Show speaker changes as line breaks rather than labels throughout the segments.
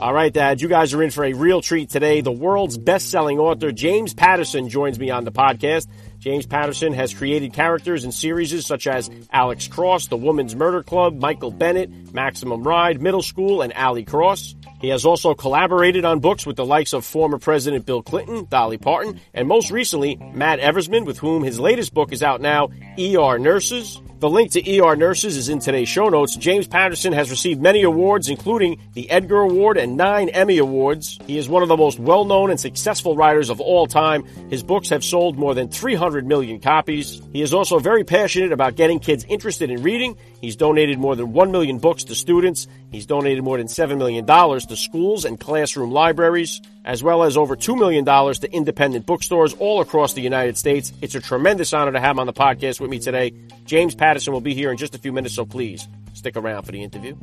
All right, Dad, you guys are in for a real treat today. The world's best selling author, James Patterson, joins me on the podcast. James Patterson has created characters in series such as Alex Cross, The Women's Murder Club, Michael Bennett, Maximum Ride, Middle School, and Ali Cross. He has also collaborated on books with the likes of former President Bill Clinton, Dolly Parton, and most recently, Matt Eversmann, with whom his latest book is out now, ER Nurses. The link to ER Nurses is in today's show notes. James Patterson has received many awards, including the Edgar Award and nine Emmy Awards. He is one of the most well known and successful writers of all time. His books have sold more than 300 million copies. He is also very passionate about getting kids interested in reading. He's donated more than 1 million books to students. He's donated more than $7 million to schools and classroom libraries, as well as over $2 million to independent bookstores all across the United States. It's a tremendous honor to have him on the podcast with me today. James Patterson will be here in just a few minutes, so please stick around for the interview.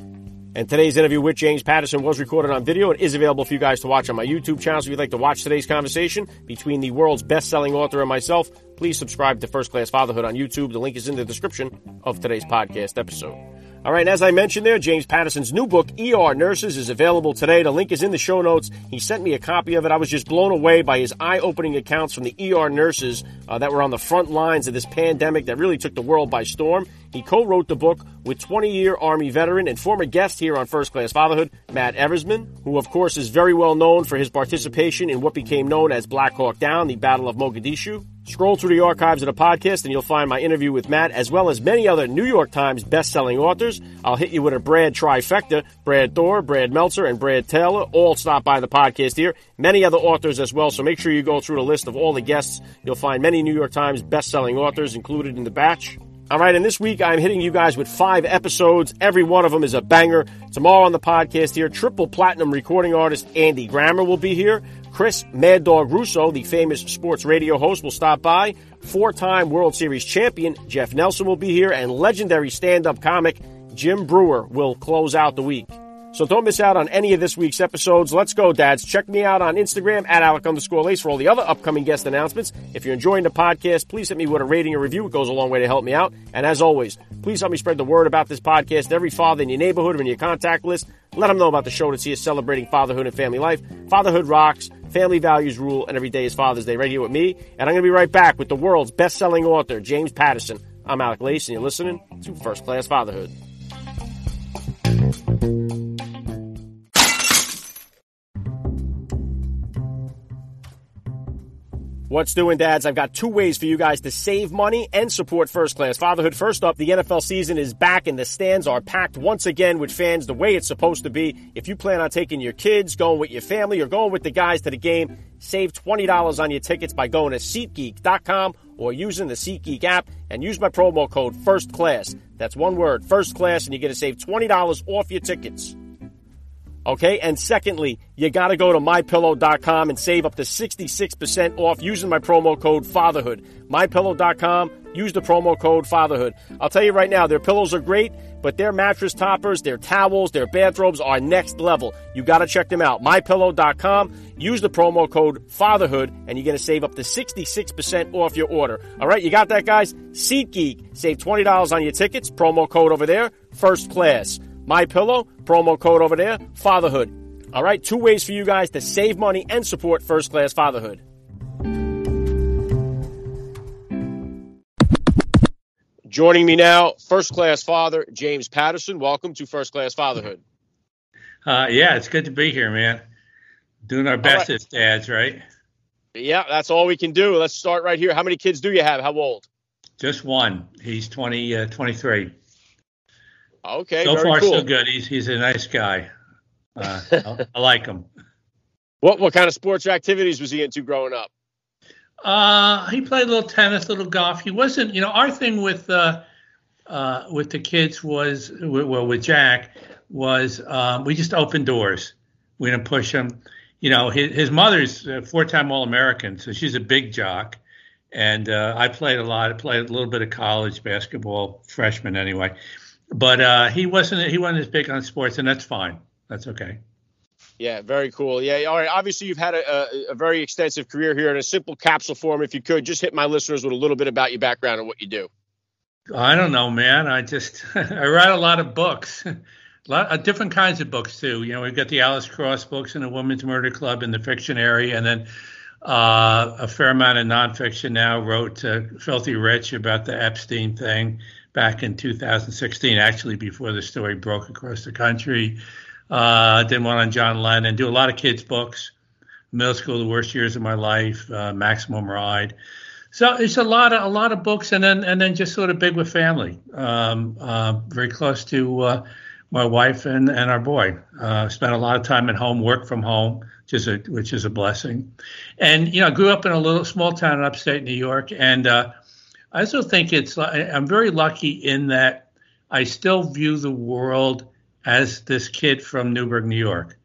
And today's interview with James Patterson was recorded on video and is available for you guys to watch on my YouTube channel. So if you'd like to watch today's conversation between the world's best-selling author and myself, please subscribe to First Class Fatherhood on YouTube. The link is in the description of today's podcast episode. All right, as I mentioned there, James Patterson's new book, ER Nurses, is available today. The link is in the show notes. He sent me a copy of it. I was just blown away by his eye opening accounts from the ER nurses uh, that were on the front lines of this pandemic that really took the world by storm. He co wrote the book with 20 year Army veteran and former guest here on First Class Fatherhood, Matt Eversmann, who, of course, is very well known for his participation in what became known as Black Hawk Down, the Battle of Mogadishu. Scroll through the archives of the podcast and you'll find my interview with Matt as well as many other New York Times best-selling authors. I'll hit you with a Brad trifecta. Brad Thor, Brad Meltzer, and Brad Taylor all stop by the podcast here. Many other authors as well, so make sure you go through the list of all the guests. You'll find many New York Times best-selling authors included in the batch. All right, and this week I'm hitting you guys with five episodes. Every one of them is a banger. Tomorrow on the podcast here, triple platinum recording artist Andy Grammer will be here. Chris Mad Dog Russo, the famous sports radio host, will stop by. Four time World Series champion Jeff Nelson will be here, and legendary stand up comic Jim Breuer will close out the week. So don't miss out on any of this week's episodes. Let's go, dads. Check me out on Instagram at Alec underscore Lace for all the other upcoming guest announcements. If you're enjoying the podcast, please hit me with a rating or review. It goes a long way to help me out. And as always, please help me spread the word about this podcast. Every father in your neighborhood or in your contact list, let them know about the show to see us celebrating fatherhood and family life. Fatherhood rocks. Family values rule, and every day is Father's Day right here with me. And I'm going to be right back with the world's best selling author, James Patterson. I'm Alec Lace, and you're listening to First Class Fatherhood. What's doing, dads? I've got two ways for you guys to save money and support first class fatherhood. First up, the NFL season is back and the stands are packed once again with fans the way it's supposed to be. If you plan on taking your kids, going with your family, or going with the guys to the game, save $20 on your tickets by going to SeatGeek.com or using the SeatGeek app and use my promo code First Class. That's one word, First Class, and you get to save $20 off your tickets. Okay. And secondly, you got to go to mypillow.com and save up to 66% off using my promo code fatherhood. Mypillow.com. Use the promo code fatherhood. I'll tell you right now, their pillows are great, but their mattress toppers, their towels, their bathrobes are next level. You got to check them out. Mypillow.com. Use the promo code fatherhood and you're going to save up to 66% off your order. All right. You got that, guys? SeatGeek. Save $20 on your tickets. Promo code over there. First class. My Pillow, promo code over there, fatherhood. All right, two ways for you guys to save money and support first class fatherhood. Joining me now, first class father James Patterson. Welcome to First Class Fatherhood.
Uh, yeah, it's good to be here, man. Doing our best right. as dads, right?
Yeah, that's all we can do. Let's start right here. How many kids do you have? How old?
Just one. He's 20, uh, 23.
Okay.
So far,
cool.
so good. He's he's a nice guy. Uh, I, I like him.
What what kind of sports activities was he into growing up?
Uh, he played a little tennis, a little golf. He wasn't, you know, our thing with uh, uh, with the kids was well with Jack was um, we just opened doors. We didn't push him. you know, his, his mother's a four-time All-American, so she's a big jock. And uh, I played a lot. I played a little bit of college basketball, freshman anyway. But uh, he wasn't he wasn't as big on sports, and that's fine. That's okay.
Yeah, very cool. Yeah, all right. Obviously, you've had a, a, a, very extensive career here in a simple capsule form. If you could just hit my listeners with a little bit about your background and what you do.
I don't know, man. I just I write a lot of books, a lot of different kinds of books too. You know, we've got the Alex Cross books and the Women's Murder Club in the fiction area, and then uh, a fair amount of nonfiction now. Wrote uh, Filthy Rich about the Epstein thing back in 2016, actually before the story broke across the country. Uh, did one on John Lennon. Do a lot of kids' books. Middle school, the worst years of my life. Uh, Maximum Ride. So it's a lot of a lot of books, and then and then just sort of big with family. Um, uh, very close to uh, my wife and and our boy. Uh, spent a lot of time at home, work from home, which is a which is a blessing. And you know, I grew up in a little small town in upstate New York, and uh, I also think it's I'm very lucky in that I still view the world as this kid from Newburgh, New York.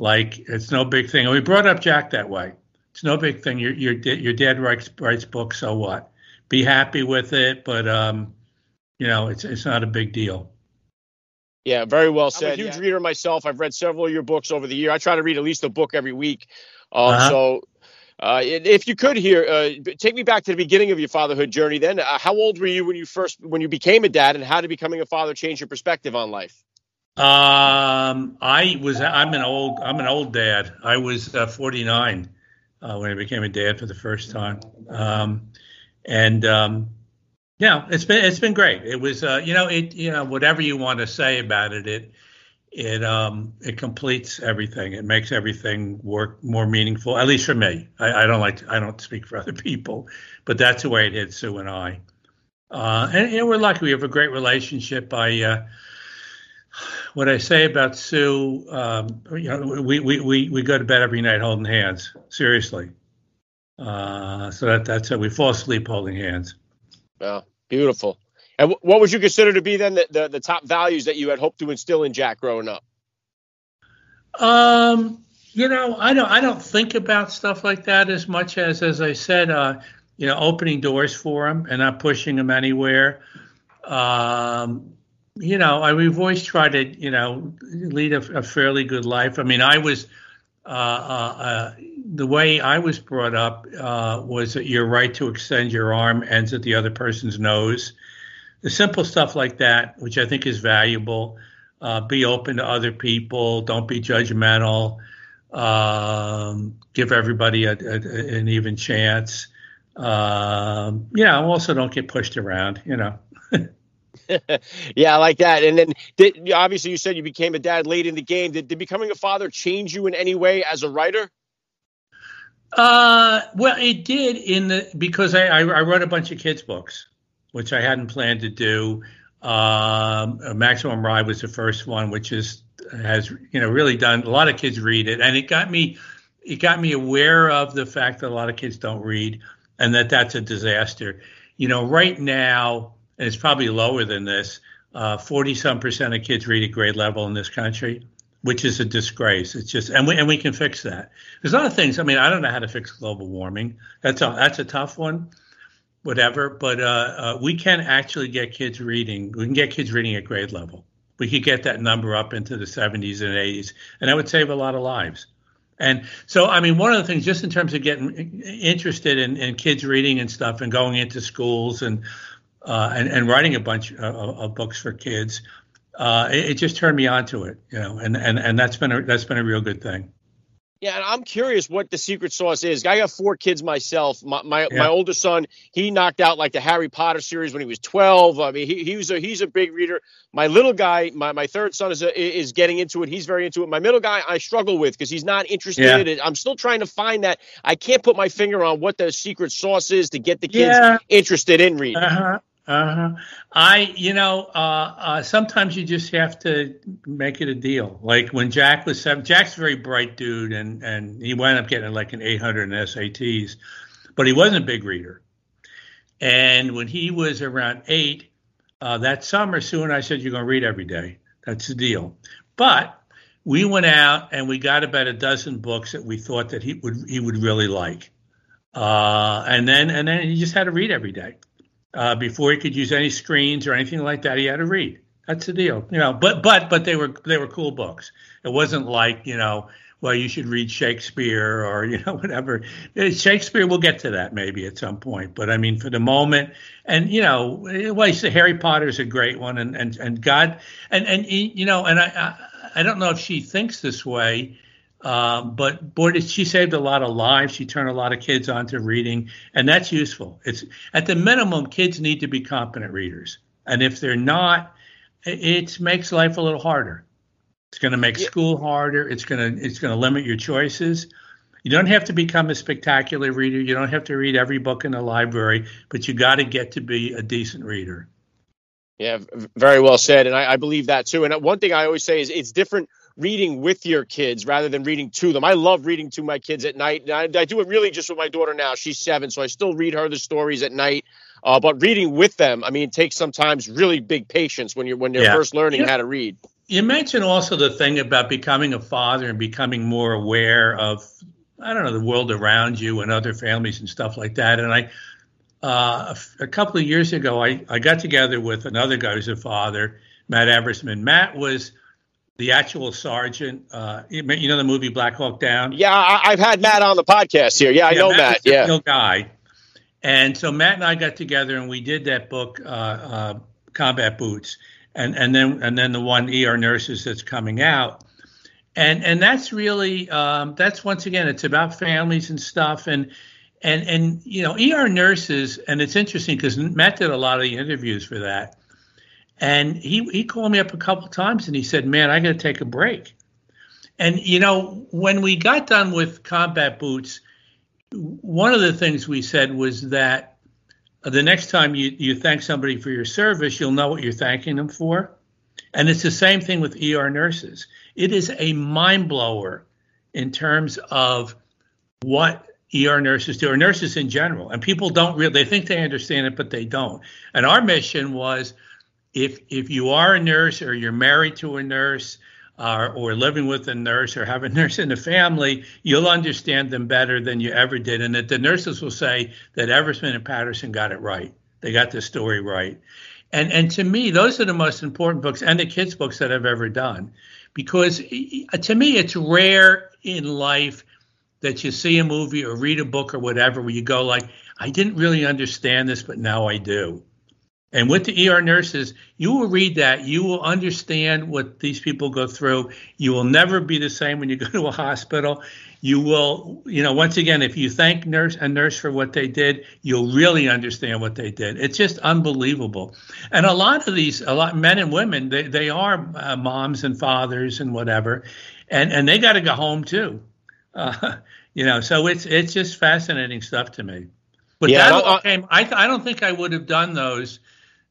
Like it's no big thing. And we brought up Jack that way. It's no big thing. Your your your dad writes writes books, so what? Be happy with it, but um, you know, it's it's not a big deal.
Yeah, very well said. I'm a huge yeah. reader myself. I've read several of your books over the year. I try to read at least a book every week. Um, uh-huh. So, uh, if you could here, uh, take me back to the beginning of your fatherhood journey. Then, uh, how old were you when you first when you became a dad, and how did becoming a father change your perspective on life?
Um, I was. I'm an old. I'm an old dad. I was uh, 49 uh, when I became a dad for the first time. Um, and um, yeah, it's been it's been great. It was. Uh, you know, it. You know, whatever you want to say about it, it it um it completes everything. It makes everything work more meaningful. At least for me. I, I don't like. To, I don't speak for other people, but that's the way it hit Sue and I. Uh, and, and we're lucky. We have a great relationship. I. Uh, what I say about Sue, um, you know, we, we, we, we go to bed every night holding hands, seriously. Uh, so that, that's it. We fall asleep holding hands.
Yeah, beautiful. And what would you consider to be then the, the, the, top values that you had hoped to instill in Jack growing up?
Um, you know, I don't I don't think about stuff like that as much as as I said, uh, you know, opening doors for him and not pushing him anywhere. Um, you know, I, we've always tried to, you know, lead a, a fairly good life. I mean, I was, uh, uh, uh, the way I was brought up uh, was that your right to extend your arm ends at the other person's nose. The simple stuff like that, which I think is valuable. Uh, be open to other people. Don't be judgmental. Um, give everybody a, a, an even chance. Um, yeah, also don't get pushed around. You know.
yeah, I like that. And then, did, obviously, you said you became a dad late in the game. Did, did becoming a father change you in any way as a writer?
Uh, well, it did in the because I, I, I wrote a bunch of kids books, which I hadn't planned to do. Um, Maximum Ride was the first one, which is has you know really done a lot of kids read it, and it got me it got me aware of the fact that a lot of kids don't read, and that that's a disaster. You know, right now and it's probably lower than this. Forty uh, some percent of kids read at grade level in this country, which is a disgrace. It's just, and we and we can fix that. There's a lot of things. I mean, I don't know how to fix global warming. That's a that's a tough one. Whatever, but uh, uh, we can actually get kids reading. We can get kids reading at grade level. We could get that number up into the 70s and 80s, and that would save a lot of lives. And so, I mean, one of the things, just in terms of getting interested in, in kids reading and stuff, and going into schools and uh, and, and writing a bunch of, of books for kids, uh, it, it, just turned me on to it, you know, and, and, and that's been a, that's been a real good thing.
Yeah, and I'm curious what the secret sauce is. I got four kids myself. My my, yeah. my older son, he knocked out like the Harry Potter series when he was 12. I mean, he, he was a he's a big reader. My little guy, my, my third son is a, is getting into it. He's very into it. My middle guy, I struggle with because he's not interested yeah. in it. I'm still trying to find that. I can't put my finger on what the secret sauce is to get the kids yeah. interested in reading.
Uh-huh. Uh-huh. I, you know, uh, uh, sometimes you just have to make it a deal. Like when Jack was seven, Jack's a very bright dude, and and he wound up getting like an 800 in SATs, but he wasn't a big reader. And when he was around eight, uh, that summer, Sue and I said, "You're going to read every day. That's the deal." But we went out and we got about a dozen books that we thought that he would he would really like, uh, and then and then he just had to read every day uh, before he could use any screens or anything like that. He had to read. That's the deal, you know. But but but they were they were cool books. It wasn't like you know well, you should read Shakespeare or, you know, whatever. Shakespeare, we'll get to that maybe at some point. But I mean, for the moment, and, you know, well, say Harry Potter is a great one and, and, and God, and, and, you know, and I, I, I don't know if she thinks this way, uh, but boy, did she saved a lot of lives. She turned a lot of kids onto reading, and that's useful. It's at the minimum, kids need to be competent readers. And if they're not, it makes life a little harder. It's going to make yeah. school harder. It's going to it's going to limit your choices. You don't have to become a spectacular reader. You don't have to read every book in the library, but you got to get to be a decent reader.
Yeah, very well said, and I, I believe that too. And one thing I always say is it's different reading with your kids rather than reading to them. I love reading to my kids at night. I, I, do it really just with my daughter now. She's seven, so I still read her the stories at night. Uh, but reading with them, I mean, takes sometimes really big patience when you're when they're yeah. first learning yeah. how to read.
You mentioned also the thing about becoming a father and becoming more aware of, I don't know, the world around you and other families and stuff like that. And I, uh, a, couple of years ago, I, I got together with another guy who's a father, Matt Eversmann. Matt was the actual sergeant. Uh, you know the movie Black Hawk Down?
Yeah, I, have had Matt on the podcast here. Yeah, I yeah, know Matt. Matt yeah,
real guy. And so Matt and I got together and we did that book, uh, uh, Combat Boots and and then and then the one ER nurses that's coming out, and and that's really um, that's once again it's about families and stuff and and and you know ER nurses and it's interesting because Matt did a lot of the interviews for that, and he he called me up a couple times and he said, "Man, I got to take a break," and you know when we got done with combat boots, one of the things we said was that the next time you, you thank somebody for your service, you'll know what you're thanking them for. And it's the same thing with ER nurses. It is a mind blower in terms of what ER nurses do, or nurses in general. And people don't really, they think they understand it, but they don't. And our mission was if, if you are a nurse or you're married to a nurse, uh, or living with a nurse or have a nurse in the family, you'll understand them better than you ever did. And that the nurses will say that Eversmann and Patterson got it right. They got the story right. And and to me, those are the most important books and the kids' books that I've ever done, because to me, it's rare in life that you see a movie or read a book or whatever where you go like, I didn't really understand this, but now I do. And with the ER nurses, you will read that. You will understand what these people go through. You will never be the same when you go to a hospital. You will, you know, once again, if you thank nurse a nurse for what they did, you'll really understand what they did. It's just unbelievable. And a lot of these, a lot men and women, they they are uh, moms and fathers and whatever, and and they got to go home too. Uh, you know, so it's it's just fascinating stuff to me. But yeah, that all came. I I don't think I would have done those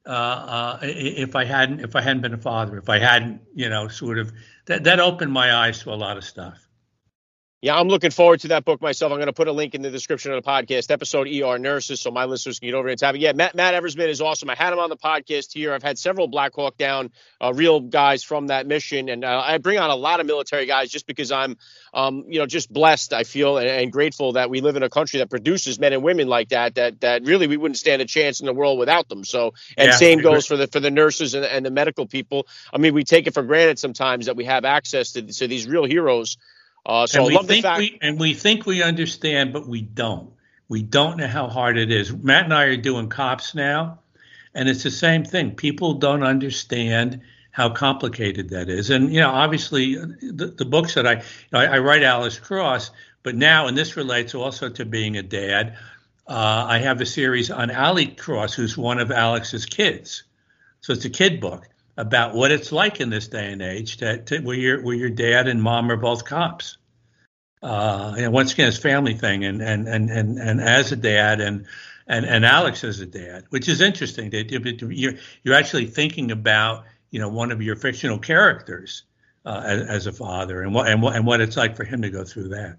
uh, uh, if I hadn't if I hadn't been a father, if I hadn't, you know, sort of that that opened my eyes to a lot of stuff.
Yeah, I'm looking forward to that book myself. I'm going to put a link in the description of the podcast episode ER Nurses so my listeners can get over and tap it. Yeah, Matt, Matt Eversmann is awesome. I had him on the podcast here. I've had several Black Hawk Down uh, real guys from that mission, and uh, I bring on a lot of military guys just because I'm, um, you know, just blessed. I feel and, and, grateful that we live in a country that produces men and women like that. That that really we wouldn't stand a chance in the world without them. So, and yeah, same goes for the for the nurses and, and the medical people. I mean, we take it for granted sometimes that we have access to, to these real heroes
uh, so and we think fact- we and we think we understand, but we don't. We don't know how hard it is. Matt and I are doing cops now, and it's the same thing. People don't understand how complicated that is. And you know, obviously, the, the books that I, I, I write Alex Cross, but now, and this relates also to being a dad. Uh, I have a series on Ali Cross, who's one of Alex's kids. So it's a kid book about what it's like in this day and age that, where your where your dad and mom are both cops. Uh, and once again, it's family thing, and and and and and as a dad, and and and Alex as a dad, which is interesting. That you're you're actually thinking about you know one of your fictional characters uh, as, as, a father, and what and what and what it's like for him to go through that.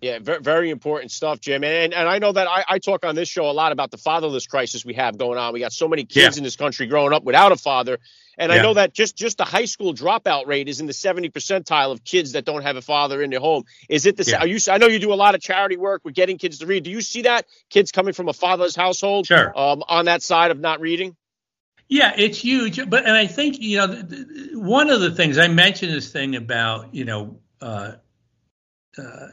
Yeah, very, very important stuff, Jim. And and I know that I, I, talk on this show a lot about the fatherless crisis we have going on. We got so many kids yeah. in this country growing up without a father. And yeah. I know that just just the high school dropout rate is in the 70 percentile of kids that don't have a father in their home. Is it the yeah. are you I know you do a lot of charity work with getting kids to read. Do you see that kids coming from a fatherless household
sure.
um, on that side of not reading?
Yeah, it's huge. But and I think you know one of the things I mentioned this thing about you know uh, uh,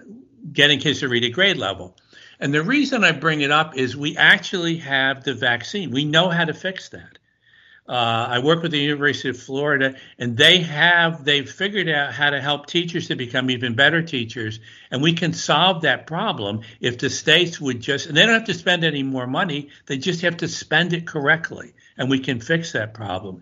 getting kids to read at grade level. And the reason I bring it up is we actually have the vaccine. We know how to fix that. Uh, I work with the University of Florida, and they have they've figured out how to help teachers to become even better teachers, and we can solve that problem if the states would just and they don't have to spend any more money; they just have to spend it correctly, and we can fix that problem.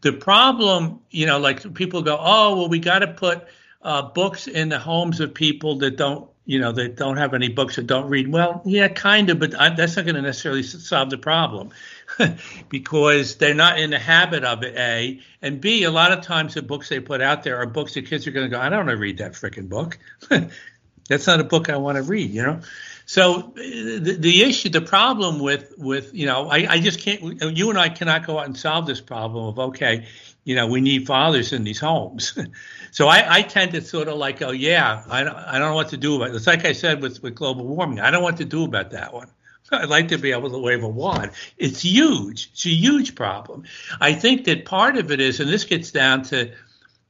The problem, you know, like people go, "Oh, well, we got to put uh, books in the homes of people that don't you know, that don't have any books or don't read. Well, yeah, kind of, but I, that's not going to necessarily solve the problem because they're not in the habit of it, A. And B, a lot of times the books they put out there are books that kids are going to go, I don't want to read that freaking book. that's not a book I want to read, you know? So the, the issue, the problem with, with you know, I, I just can't, you and I cannot go out and solve this problem of, okay, you know, we need fathers in these homes. so I, I, tend to sort of like, oh yeah, I don't, I don't know what to do about it. It's like I said with, with global warming. I don't know what to do about that one. I'd like to be able to wave a wand. It's huge. It's a huge problem. I think that part of it is, and this gets down to,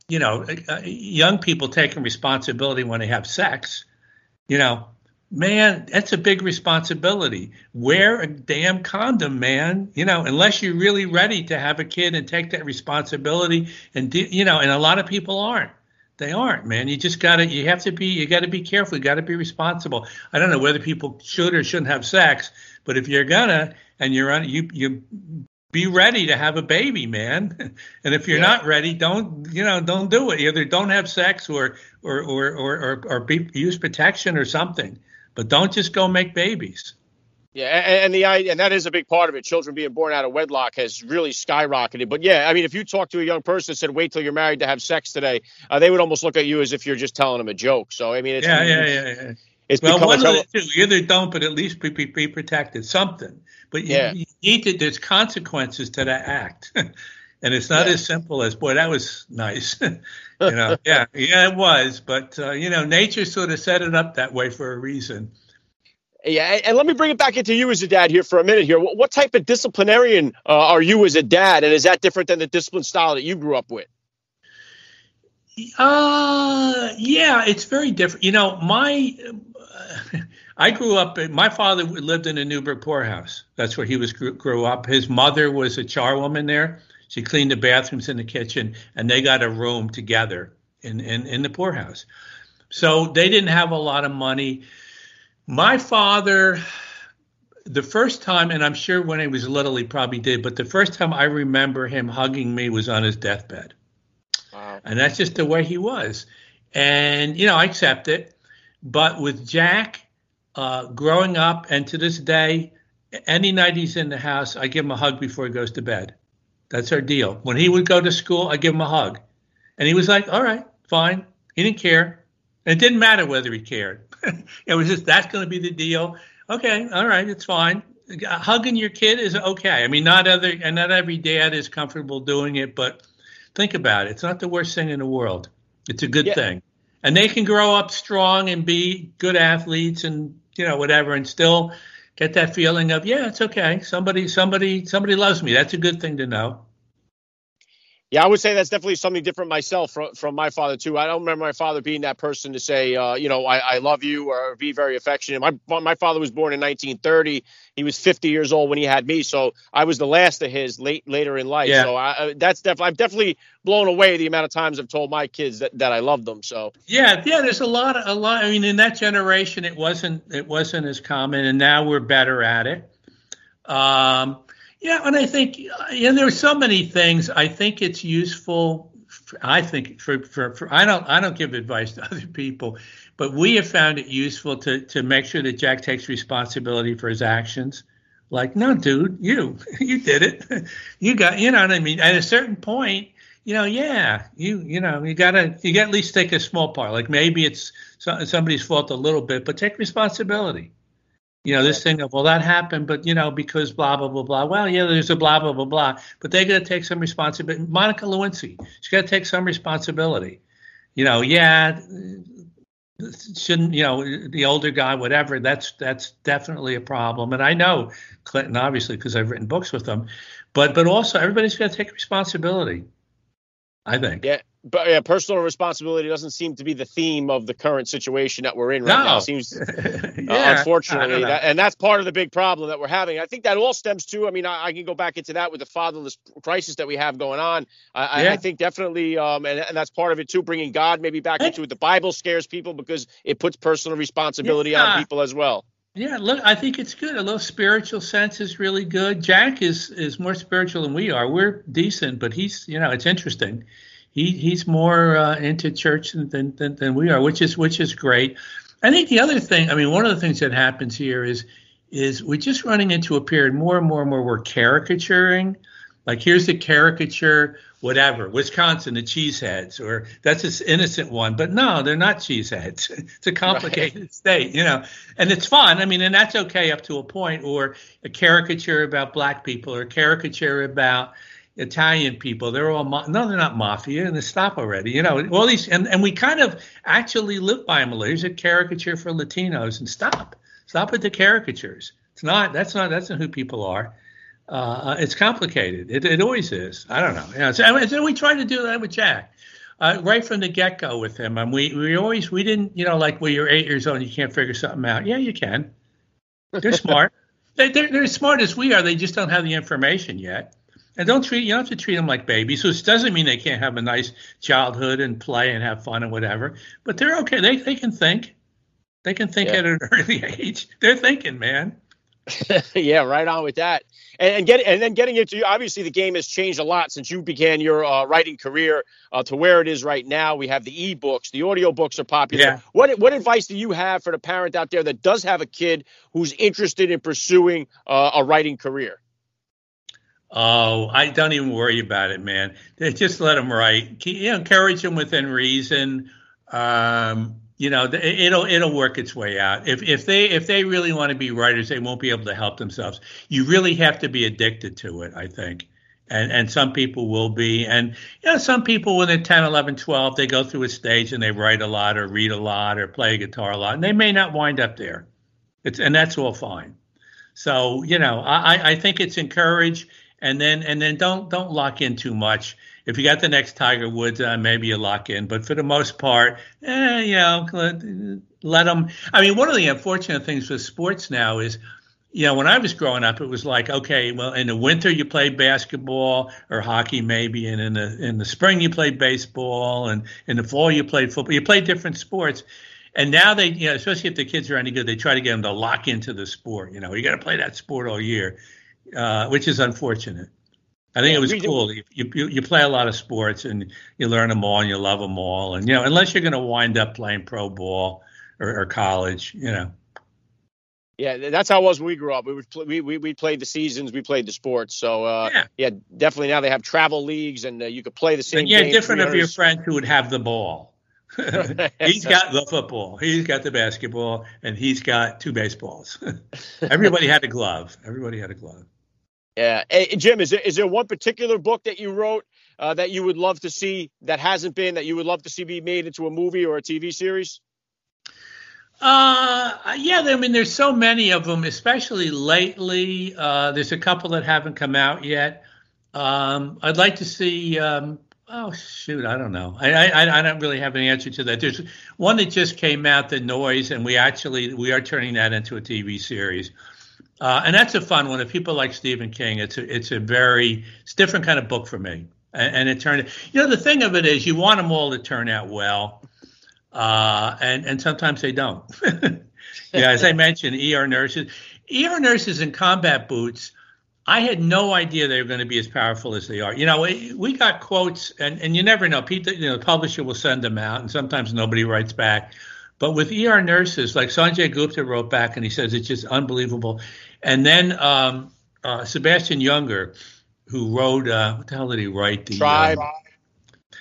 you know, uh, young people taking responsibility when they have sex. You know, man, that's a big responsibility. Wear a damn condom, man. You know, unless you're really ready to have a kid and take that responsibility, and you know, and a lot of people aren't. They aren't, man. You just gotta, you have to be, you gotta be careful. You gotta be responsible. I don't know whether people should or shouldn't have sex, but if you're gonna, and you're on, you you be ready to have a baby, man. And if you're yeah. not ready, don't you know, don't do it. Either don't have sex or or or or or, or be, use protection or something but don't just go make babies.
Yeah, and, the and that is a big part of it. Children being born out of wedlock has really skyrocketed. But yeah, I mean, if you talk to a young person and said, "Wait till you're married to have sex today," uh, they would almost look at you as if you're just telling them a joke. So I mean, it's
yeah, yeah, yeah, yeah. It's well, one of the two. Either don't, but at least be, be, be protected. Something. But you, yeah. you need to. There's consequences to that act, and it's not yeah. as simple as boy. That was nice. you know, yeah, yeah, it was. But uh, you know, nature sort of set it up that way for a reason.
Yeah, and let me bring it back into you as a dad here for a minute. Here, what type of disciplinarian uh, are you as a dad, and is that different than the discipline style that you grew up with?
Uh, yeah, it's very different. You know, my uh, I grew up. My father lived in a Newburgh poorhouse. That's where he was grew, grew up. His mother was a charwoman there. She cleaned the bathrooms in the kitchen, and they got a room together in in, in the poorhouse. So they didn't have a lot of money my father, the first time, and I'm sure when he was little he probably did, but the first time I remember him hugging me was on his deathbed. Wow. And that's just the way he was. And, you know, I accept it. But with Jack, uh, growing up and to this day, any night he's in the house, I give him a hug before he goes to bed. That's our deal. When he would go to school, I give him a hug. And he was like, all right, fine. He didn't care. And it didn't matter whether he cared. it was just that's going to be the deal. Okay, all right, it's fine. Hugging your kid is okay. I mean, not other and not every dad is comfortable doing it, but think about it. It's not the worst thing in the world. It's a good yeah. thing, and they can grow up strong and be good athletes and you know whatever, and still get that feeling of yeah, it's okay. Somebody, somebody, somebody loves me. That's a good thing to know.
Yeah, I would say that's definitely something different myself from, from my father too. I don't remember my father being that person to say, uh, you know, I, I, love you or be very affectionate. My my father was born in 1930. He was 50 years old when he had me, so I was the last of his late later in life. Yeah. So I, that's definitely I'm definitely blown away the amount of times I've told my kids that, that I love them. So
yeah, yeah, there's a lot, of, a lot. I mean, in that generation, it wasn't it wasn't as common, and now we're better at it. Um, yeah, and I think and there are so many things. I think it's useful. For, I think for, for, for I don't I don't give advice to other people, but we have found it useful to to make sure that Jack takes responsibility for his actions. Like, no, dude, you you did it. You got you know what I mean. At a certain point, you know, yeah, you you know, you gotta you got at least take a small part. Like maybe it's somebody's fault a little bit, but take responsibility. You know, this thing of well, that happened, but you know, because blah blah blah blah. Well, yeah, there's a blah blah blah blah, but they got to take some responsibility. Monica Lewinsky, she's got to take some responsibility. You know, yeah, shouldn't you know the older guy, whatever. That's that's definitely a problem, and I know Clinton obviously because I've written books with him, but but also everybody's got to take responsibility. I think.
Yeah, but yeah, personal responsibility doesn't seem to be the theme of the current situation that we're in right no. now. It seems, uh, yeah, uh, unfortunately, that, and that's part of the big problem that we're having. I think that all stems to. I mean, I, I, can go back into that with the fatherless crisis that we have going on. I, yeah. I think definitely, um, and, and that's part of it too. Bringing God maybe back into it. The Bible scares people because it puts personal responsibility yeah. on people as well.
Yeah, look, I think it's good. A little spiritual sense is really good. Jack is is more spiritual than we are. We're decent, but he's, you know, it's interesting he he's more uh, into church than, than than we are, which is which is great. I think the other thing, I mean, one of the things that happens here is is we're just running into a period more and more and more we're caricaturing. Like here's the caricature, whatever, Wisconsin, the cheeseheads, or that's this innocent one. But no, they're not cheeseheads. It's a complicated right. state, you know. And it's fun. I mean, and that's okay up to a point. Or a caricature about black people, or a caricature about Italian people. They're all no, they're not mafia, and they stop already. You know, all these, and, and we kind of actually live by them. There's a caricature for Latinos, and stop, stop with the caricatures. It's not. That's not. That's not who people are. Uh, it's complicated. It, it always is. I don't know. You know so, so we tried to do that with Jack. Uh, right from the get go with him. And we, we always, we didn't, you know, like when you're eight years old and you can't figure something out. Yeah, you can. They're smart. they, they're, they're as smart as we are. They just don't have the information yet. And don't treat you don't have to treat them like babies. Which doesn't mean they can't have a nice childhood and play and have fun and whatever. But they're okay. They they can think. They can think yeah. at an early age. They're thinking, man.
yeah, right on with that. And, and get and then getting into obviously the game has changed a lot since you began your uh, writing career uh, to where it is right now. We have the e-books, the audio books are popular. Yeah. What what advice do you have for the parent out there that does have a kid who's interested in pursuing uh, a writing career?
Oh, I don't even worry about it, man. Just let them write. You encourage them within reason. Um, you know, it'll it'll work its way out. If if they if they really want to be writers, they won't be able to help themselves. You really have to be addicted to it, I think. And and some people will be. And you know, some people when they're 10, 11, 12, they go through a stage and they write a lot or read a lot or play guitar a lot, and they may not wind up there. It's and that's all fine. So you know, I I think it's encouraged and then and then don't don't lock in too much. If you got the next Tiger Woods, uh, maybe you lock in. But for the most part, eh, you know, let, let them. I mean, one of the unfortunate things with sports now is, you know, when I was growing up, it was like, okay, well, in the winter you play basketball or hockey maybe, and in the in the spring you play baseball, and in the fall you play football. You play different sports. And now they, you know, especially if the kids are any good, they try to get them to lock into the sport. You know, you got to play that sport all year uh, which is unfortunate. I think it was cool. You, you, you play a lot of sports and you learn them all and you love them all. And you know, unless you're going to wind up playing pro ball or, or, college, you know.
Yeah, that's how it was when we grew up. We would play, we, we we played the seasons, we played the sports. So uh, yeah. yeah, definitely now they have travel leagues and uh, you could play the same. And
yeah, different of your friends who would have the ball. he's got the football, he's got the basketball, and he's got two baseballs. Everybody had a glove. Everybody had a glove.
Yeah, hey, Jim, is there is there one particular book that you wrote uh, that you would love to see that hasn't been that you would love to see be made into a movie or a TV series?
Uh, yeah, I mean, there's so many of them, especially lately. Uh, there's a couple that haven't come out yet. Um, I'd like to see. Um, oh shoot, I don't know. I, I I don't really have an answer to that. There's one that just came out, The Noise, and we actually we are turning that into a TV series. Uh, and that's a fun one. If people like Stephen King, it's a, it's a very it's a different kind of book for me. And, and, it turned, you know, the thing of it is, you want them all to turn out well, uh, and and sometimes they don't. yeah, as I mentioned, ER nurses, ER nurses in combat boots. I had no idea they were going to be as powerful as they are. You know, we, we got quotes, and, and you never know. People, you know, the publisher will send them out, and sometimes nobody writes back. But with ER nurses, like Sanjay Gupta wrote back, and he says it's just unbelievable. And then um, uh, Sebastian Junger, who wrote uh, what the hell did he write?
The Tribe. Uh,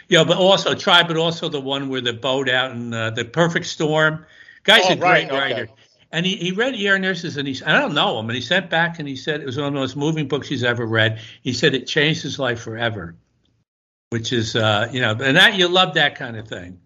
Yeah, but also try, but also the one where the boat out in uh, the Perfect Storm. Guy's oh, a great right, writer. Okay. And he, he read ER Nurses and he I don't know him, and he sent back and he said it was one of the most moving books he's ever read. He said it changed his life forever, which is uh, you know, and that you love that kind of thing.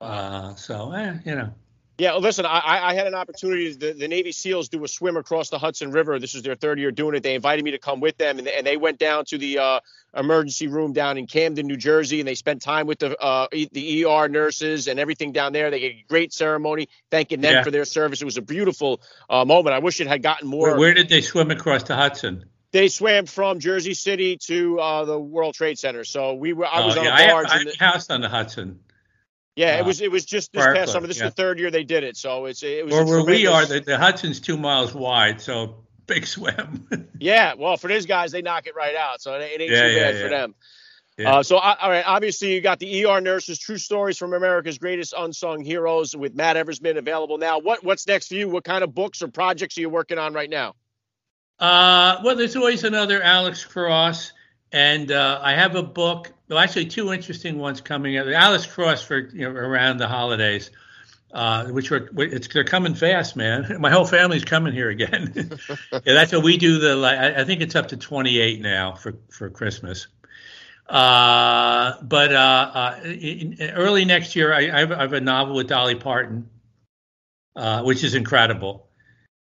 Uh, so eh, you know.
Yeah, listen, I, I had an opportunity. The, the Navy SEALs do a swim across the Hudson River. This is their third year doing it. They invited me to come with them, and, and they went down to the uh, emergency room down in Camden, New Jersey, and they spent time with the uh, the ER nurses and everything down there. They get a great ceremony thanking them yeah. for their service. It was a beautiful uh, moment. I wish it had gotten more.
Where, where, did they swim across the Hudson?
They swam from Jersey City to uh, the World Trade Center. So we were. I was oh, on yeah. a barge.
I, have, I the, house on the Hudson.
Yeah, it uh, was it was just this past summer. This yeah. is the third year they did it, so it's it was.
Well, where we are, the, the Hudson's two miles wide, so big swim.
yeah, well, for these guys, they knock it right out, so it, ain't yeah, too bad yeah, for them. Uh, so, all right, obviously, you got the ER nurses, true stories from America's greatest unsung heroes with Matt Eversmann available now. What what's next for you? What kind of books or projects are you working on right now?
Uh, well, there's always another Alex Cross, and uh, I have a book well, actually, two interesting ones coming out. Alex Cross for you know, around the holidays, uh, which are it's they're coming fast, man. My whole family's coming here again. yeah, that's what we do. The I, I think it's up to 28 now for for Christmas. Uh, but uh, uh, in, in early next year, I, I, have, I, have, a novel with Dolly Parton, uh, which is incredible.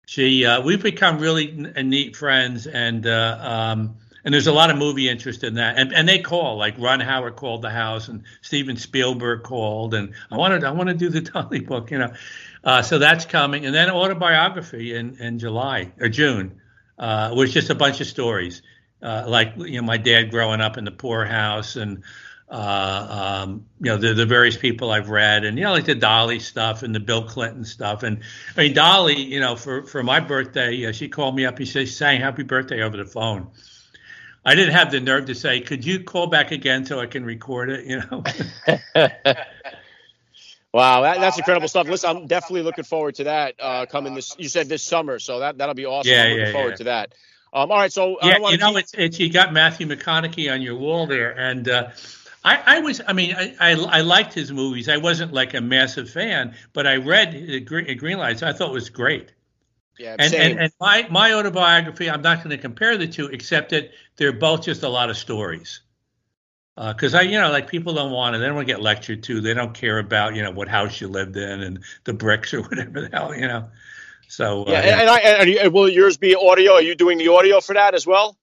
She, we've become really neat friends, and um, and there's a lot of movie interest in that. And and they call like Ron Howard called the house, and Steven Spielberg called, and I wanted I want to do the Dolly book, you know. Uh, so that's coming, and then autobiography in in July or June, uh, was just a bunch of stories, uh, like you know my dad growing up in the poorhouse and. Uh, um, you know the, the various people I've read, and you know like the Dolly stuff and the Bill Clinton stuff, and I mean Dolly, you know for for my birthday, uh, she called me up. and She "Sang happy birthday over the phone," I didn't have the nerve to say, "Could you call back again so I can record it?" You know.
wow, that, that's incredible stuff. Listen, I'm definitely looking forward to that uh, coming this. You said this summer, so that that'll be awesome. Yeah, I'm looking yeah, forward yeah. to that. Um, all right, so
yeah, you know, keep... it's, it's you got Matthew McConaughey on your wall there, and uh, I, I was, I mean, I, I, I liked his movies. I wasn't like a massive fan, but I read Green Lights. I thought it was great.
Yeah,
and, and, and my my autobiography, I'm not going to compare the two, except that they're both just a lot of stories. Because uh, I, you know, like people don't want to, they don't want to get lectured to. They don't care about, you know, what house you lived in and the bricks or whatever the hell, you know. So
uh, yeah, and, and, I, and will yours be audio? Are you doing the audio for that as well?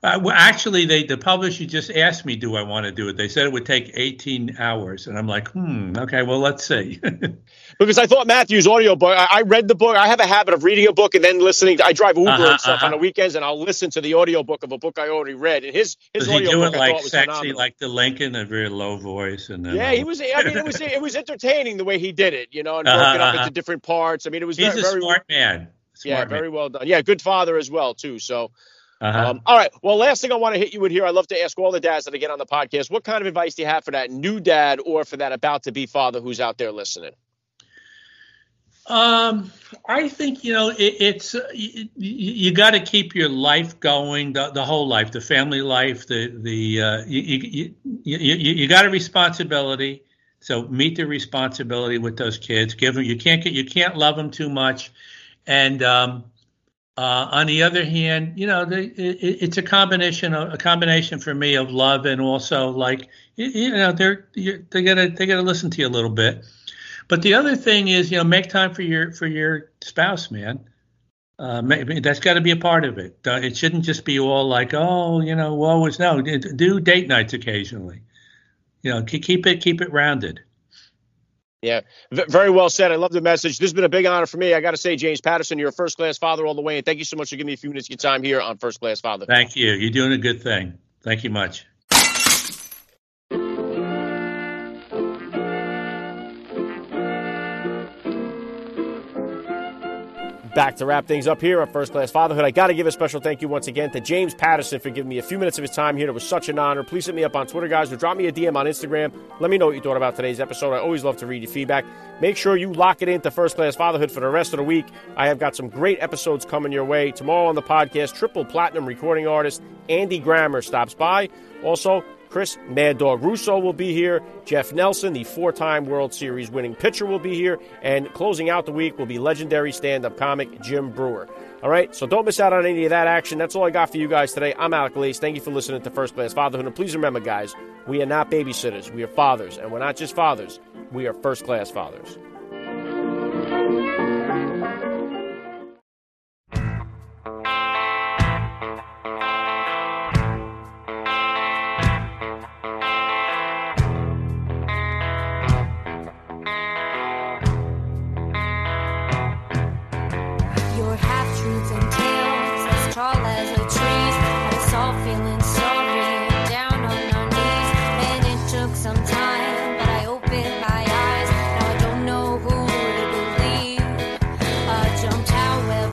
Uh, well, actually, they the publisher just asked me, "Do I want to do it?" They said it would take 18 hours, and I'm like, "Hmm, okay, well, let's see."
because I thought Matthew's audiobook. I, I read the book. I have a habit of reading a book and then listening. To, I drive Uber uh-huh, and stuff uh-huh. on the weekends, and I'll listen to the audiobook of a book I already read. And his his
Does
he do
it like sexy, phenomenal. like the Lincoln, a very low voice, and then
yeah, he was. I mean, it was it was entertaining the way he did it, you know, and broke uh-huh, it up into uh-huh. different parts. I mean, it was
he's
very,
a
very,
smart man. Smart
yeah,
man.
very well done. Yeah, good father as well too. So. Uh-huh. Um, all right. Well, last thing I want to hit you with here, I love to ask all the dads that I get on the podcast, what kind of advice do you have for that new dad or for that about to be father who's out there listening?
Um, I think you know it, it's uh, you, you got to keep your life going, the, the whole life, the family life, the the uh, you, you, you, you got a responsibility. So meet the responsibility with those kids. Give them. You can't get. You can't love them too much, and um, uh, on the other hand, you know, the, it, it's a combination, of, a combination for me of love and also like, you, know, they're they gotta they gotta listen to you a little bit. But the other thing is, you know, make time for your for your spouse, man. Uh, that's got to be a part of it. It shouldn't just be all like, oh, you know, always no. Do date nights occasionally. You know, keep it keep it rounded.
Yeah, v- very well said. I love the message. This has been a big honor for me. I got to say, James Patterson, you're a first class father all the way, and thank you so much for giving me a few minutes of your time here on First Class Father.
Thank you. You're doing a good thing. Thank you much.
Back to wrap things up here on First Class Fatherhood. I got to give a special thank you once again to James Patterson for giving me a few minutes of his time here. It was such an honor. Please hit me up on Twitter, guys, or drop me a DM on Instagram. Let me know what you thought about today's episode. I always love to read your feedback. Make sure you lock it into First Class Fatherhood for the rest of the week. I have got some great episodes coming your way. Tomorrow on the podcast, triple platinum recording artist Andy Grammer stops by. Also, Chris Mad Dog Russo will be here. Jeff Nelson, the four time World Series winning pitcher, will be here. And closing out the week will be legendary stand up comic Jim Breuer. All right, so don't miss out on any of that action. That's all I got for you guys today. I'm Alec Lace. Thank you for listening to First Class Fatherhood. And please remember, guys, we are not babysitters. We are fathers. And we're not just fathers, we are first class fathers.